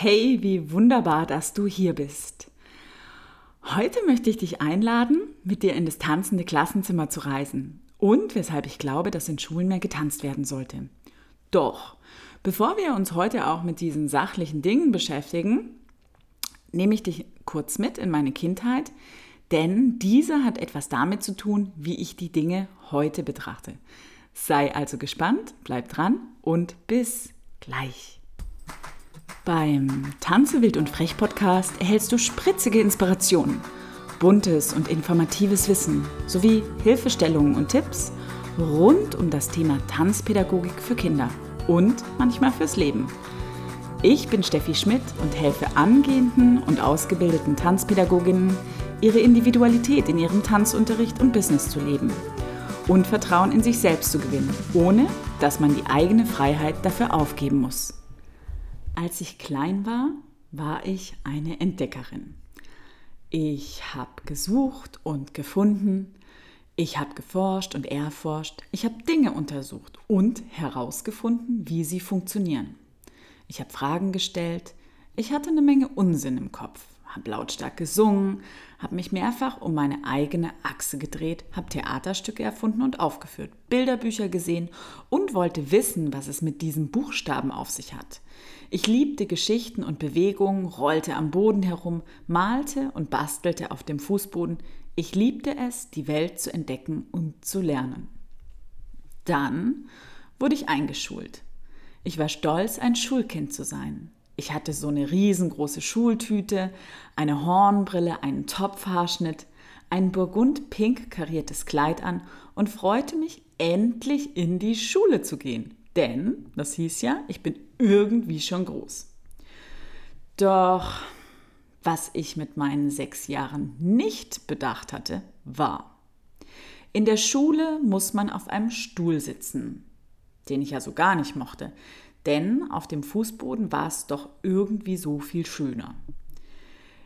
Hey, wie wunderbar, dass du hier bist. Heute möchte ich dich einladen, mit dir in das tanzende Klassenzimmer zu reisen und weshalb ich glaube, dass in Schulen mehr getanzt werden sollte. Doch, bevor wir uns heute auch mit diesen sachlichen Dingen beschäftigen, nehme ich dich kurz mit in meine Kindheit, denn diese hat etwas damit zu tun, wie ich die Dinge heute betrachte. Sei also gespannt, bleib dran und bis gleich. Beim Tanze wild und frech Podcast erhältst du spritzige Inspirationen, buntes und informatives Wissen sowie Hilfestellungen und Tipps rund um das Thema Tanzpädagogik für Kinder und manchmal fürs Leben. Ich bin Steffi Schmidt und helfe angehenden und ausgebildeten Tanzpädagoginnen, ihre Individualität in ihrem Tanzunterricht und Business zu leben und Vertrauen in sich selbst zu gewinnen, ohne dass man die eigene Freiheit dafür aufgeben muss. Als ich klein war, war ich eine Entdeckerin. Ich habe gesucht und gefunden, ich habe geforscht und erforscht, ich habe Dinge untersucht und herausgefunden, wie sie funktionieren. Ich habe Fragen gestellt, ich hatte eine Menge Unsinn im Kopf, habe lautstark gesungen, habe mich mehrfach um meine eigene Achse gedreht, habe Theaterstücke erfunden und aufgeführt, Bilderbücher gesehen und wollte wissen, was es mit diesen Buchstaben auf sich hat. Ich liebte Geschichten und Bewegungen, rollte am Boden herum, malte und bastelte auf dem Fußboden. Ich liebte es, die Welt zu entdecken und zu lernen. Dann wurde ich eingeschult. Ich war stolz, ein Schulkind zu sein. Ich hatte so eine riesengroße Schultüte, eine Hornbrille, einen Topfhaarschnitt, ein burgund-pink kariertes Kleid an und freute mich, endlich in die Schule zu gehen. Denn, das hieß ja, ich bin irgendwie schon groß. Doch was ich mit meinen sechs Jahren nicht bedacht hatte, war, in der Schule muss man auf einem Stuhl sitzen, den ich ja so gar nicht mochte, denn auf dem Fußboden war es doch irgendwie so viel schöner.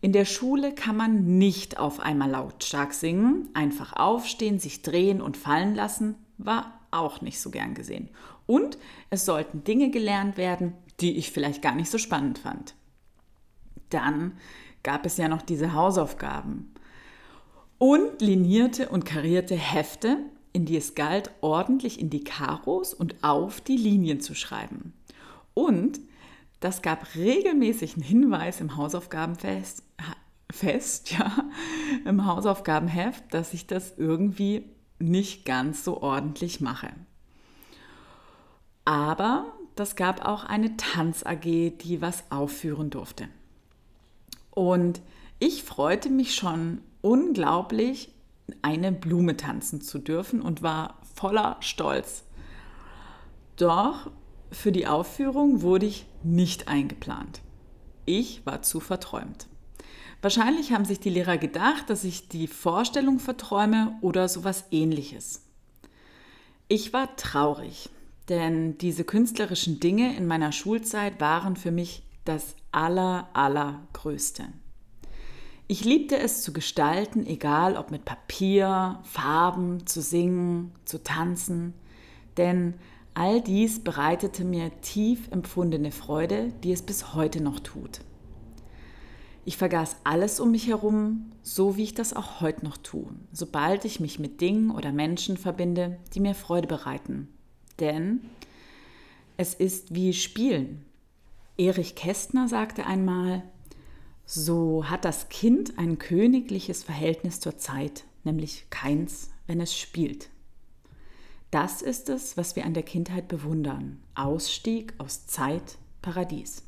In der Schule kann man nicht auf einmal lautstark singen, einfach aufstehen, sich drehen und fallen lassen, war auch nicht so gern gesehen. Und es sollten Dinge gelernt werden, die ich vielleicht gar nicht so spannend fand. Dann gab es ja noch diese Hausaufgaben und linierte und karierte Hefte, in die es galt, ordentlich in die Karos und auf die Linien zu schreiben. Und das gab regelmäßig einen Hinweis im Hausaufgabenfest, fest, ja, im Hausaufgabenheft, dass ich das irgendwie nicht ganz so ordentlich mache. Aber das gab auch eine Tanz-AG, die was aufführen durfte. Und ich freute mich schon unglaublich, eine Blume tanzen zu dürfen und war voller Stolz. Doch für die Aufführung wurde ich nicht eingeplant. Ich war zu verträumt. Wahrscheinlich haben sich die Lehrer gedacht, dass ich die Vorstellung verträume oder sowas ähnliches. Ich war traurig, denn diese künstlerischen Dinge in meiner Schulzeit waren für mich das aller, allergrößte. Ich liebte es zu gestalten, egal ob mit Papier, Farben, zu singen, zu tanzen, denn all dies bereitete mir tief empfundene Freude, die es bis heute noch tut. Ich vergaß alles um mich herum, so wie ich das auch heute noch tue, sobald ich mich mit Dingen oder Menschen verbinde, die mir Freude bereiten. Denn es ist wie Spielen. Erich Kästner sagte einmal, so hat das Kind ein königliches Verhältnis zur Zeit, nämlich keins, wenn es spielt. Das ist es, was wir an der Kindheit bewundern. Ausstieg aus Zeit, Paradies.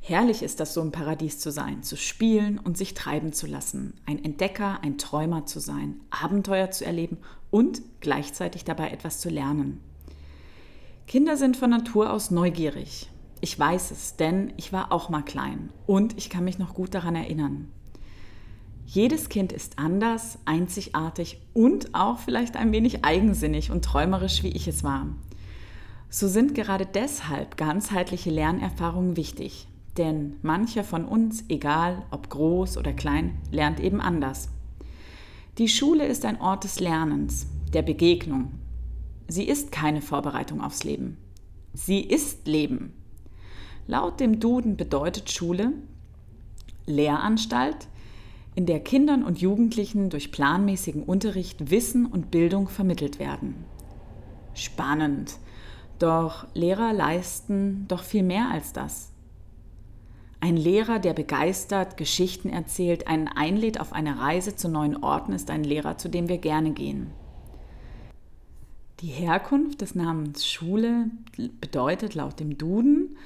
Herrlich ist das, so im Paradies zu sein, zu spielen und sich treiben zu lassen, ein Entdecker, ein Träumer zu sein, Abenteuer zu erleben und gleichzeitig dabei etwas zu lernen. Kinder sind von Natur aus neugierig. Ich weiß es, denn ich war auch mal klein und ich kann mich noch gut daran erinnern. Jedes Kind ist anders, einzigartig und auch vielleicht ein wenig eigensinnig und träumerisch, wie ich es war. So sind gerade deshalb ganzheitliche Lernerfahrungen wichtig, denn mancher von uns, egal ob groß oder klein, lernt eben anders. Die Schule ist ein Ort des Lernens, der Begegnung, Sie ist keine Vorbereitung aufs Leben. Sie ist Leben. Laut dem Duden bedeutet Schule Lehranstalt, in der Kindern und Jugendlichen durch planmäßigen Unterricht Wissen und Bildung vermittelt werden. Spannend. Doch Lehrer leisten doch viel mehr als das. Ein Lehrer, der begeistert Geschichten erzählt, einen einlädt auf eine Reise zu neuen Orten, ist ein Lehrer, zu dem wir gerne gehen. Die Herkunft des Namens Schule bedeutet laut dem Duden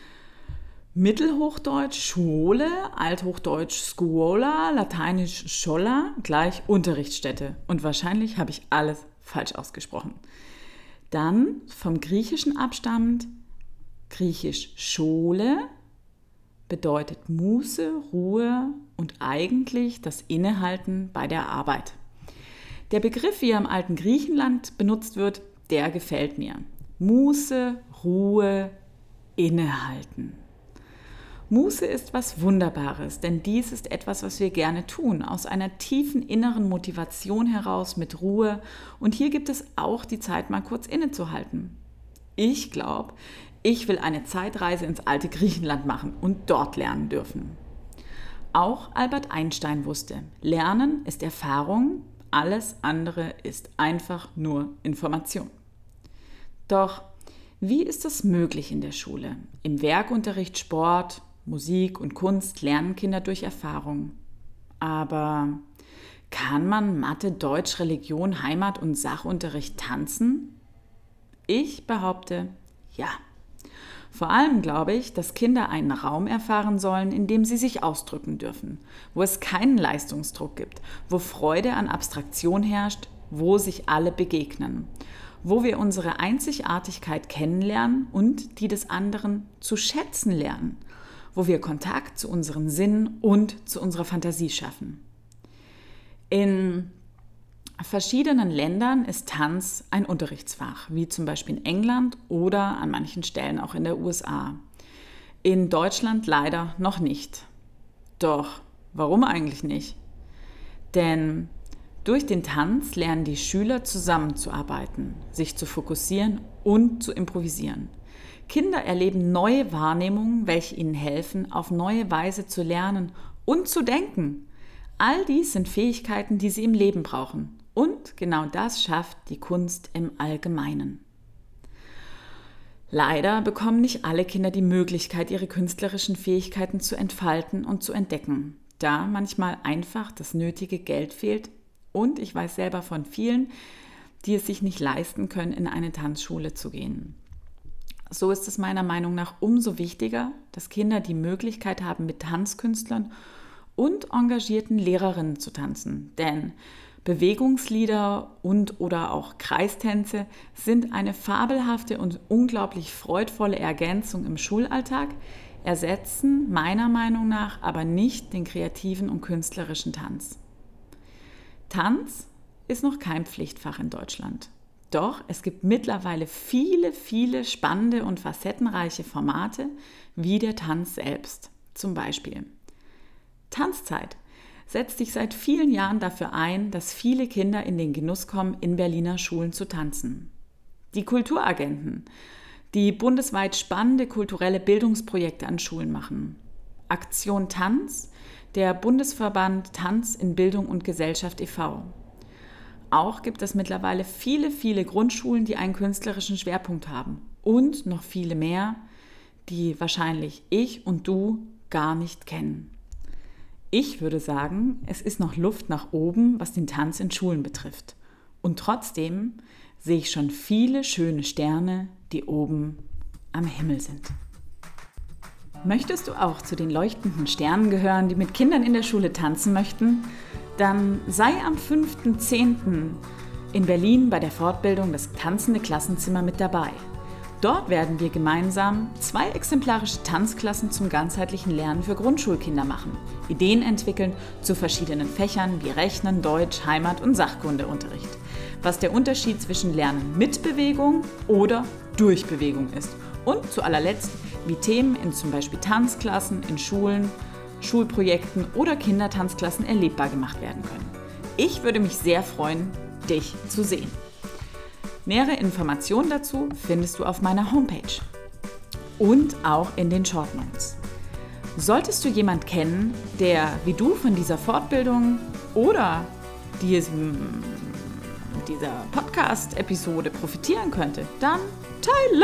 Mittelhochdeutsch Schule, Althochdeutsch Scuola, Lateinisch Schola gleich Unterrichtsstätte. Und wahrscheinlich habe ich alles falsch ausgesprochen. Dann vom Griechischen abstammend, Griechisch Schole bedeutet Muße, Ruhe und eigentlich das Innehalten bei der Arbeit. Der Begriff, wie er im alten Griechenland benutzt wird, der gefällt mir. Muße, Ruhe, Innehalten. Muße ist was Wunderbares, denn dies ist etwas, was wir gerne tun, aus einer tiefen inneren Motivation heraus mit Ruhe. Und hier gibt es auch die Zeit, mal kurz innezuhalten. Ich glaube, ich will eine Zeitreise ins alte Griechenland machen und dort lernen dürfen. Auch Albert Einstein wusste, Lernen ist Erfahrung, alles andere ist einfach nur Information. Doch wie ist das möglich in der Schule? Im Werkunterricht, Sport, Musik und Kunst lernen Kinder durch Erfahrung. Aber kann man Mathe, Deutsch, Religion, Heimat und Sachunterricht tanzen? Ich behaupte ja. Vor allem glaube ich, dass Kinder einen Raum erfahren sollen, in dem sie sich ausdrücken dürfen, wo es keinen Leistungsdruck gibt, wo Freude an Abstraktion herrscht, wo sich alle begegnen, wo wir unsere Einzigartigkeit kennenlernen und die des anderen zu schätzen lernen, wo wir Kontakt zu unseren Sinnen und zu unserer Fantasie schaffen. In verschiedenen Ländern ist Tanz ein Unterrichtsfach, wie zum Beispiel in England oder an manchen Stellen auch in der USA. In Deutschland leider noch nicht. Doch, warum eigentlich nicht? Denn durch den Tanz lernen die Schüler zusammenzuarbeiten, sich zu fokussieren und zu improvisieren. Kinder erleben neue Wahrnehmungen, welche ihnen helfen, auf neue Weise zu lernen und zu denken. All dies sind Fähigkeiten, die sie im Leben brauchen. Und genau das schafft die Kunst im Allgemeinen. Leider bekommen nicht alle Kinder die Möglichkeit, ihre künstlerischen Fähigkeiten zu entfalten und zu entdecken, da manchmal einfach das nötige Geld fehlt. Und ich weiß selber von vielen, die es sich nicht leisten können, in eine Tanzschule zu gehen. So ist es meiner Meinung nach umso wichtiger, dass Kinder die Möglichkeit haben, mit Tanzkünstlern und engagierten Lehrerinnen zu tanzen. Denn Bewegungslieder und oder auch Kreistänze sind eine fabelhafte und unglaublich freudvolle Ergänzung im Schulalltag, ersetzen meiner Meinung nach aber nicht den kreativen und künstlerischen Tanz. Tanz ist noch kein Pflichtfach in Deutschland. Doch es gibt mittlerweile viele, viele spannende und facettenreiche Formate, wie der Tanz selbst. Zum Beispiel Tanzzeit setzt sich seit vielen Jahren dafür ein, dass viele Kinder in den Genuss kommen, in Berliner Schulen zu tanzen. Die Kulturagenten, die bundesweit spannende kulturelle Bildungsprojekte an Schulen machen. Aktion Tanz, der Bundesverband Tanz in Bildung und Gesellschaft e.V. Auch gibt es mittlerweile viele, viele Grundschulen, die einen künstlerischen Schwerpunkt haben. Und noch viele mehr, die wahrscheinlich ich und du gar nicht kennen. Ich würde sagen, es ist noch Luft nach oben, was den Tanz in Schulen betrifft. Und trotzdem sehe ich schon viele schöne Sterne, die oben am Himmel sind. Möchtest du auch zu den leuchtenden Sternen gehören, die mit Kindern in der Schule tanzen möchten? Dann sei am 5.10. in Berlin bei der Fortbildung Das tanzende Klassenzimmer mit dabei. Dort werden wir gemeinsam zwei exemplarische Tanzklassen zum ganzheitlichen Lernen für Grundschulkinder machen, Ideen entwickeln zu verschiedenen Fächern wie Rechnen, Deutsch, Heimat und Sachkundeunterricht, was der Unterschied zwischen Lernen mit Bewegung oder durch Bewegung ist und zu allerletzt, wie Themen in zum Beispiel Tanzklassen in Schulen Schulprojekten oder Kindertanzklassen erlebbar gemacht werden können. Ich würde mich sehr freuen, dich zu sehen. Nähere Informationen dazu findest du auf meiner Homepage. und auch in den Short Notes. Solltest du jemand kennen, der wie du von dieser Fortbildung oder diesem, dieser Podcast-Episode profitieren könnte, dann teilen!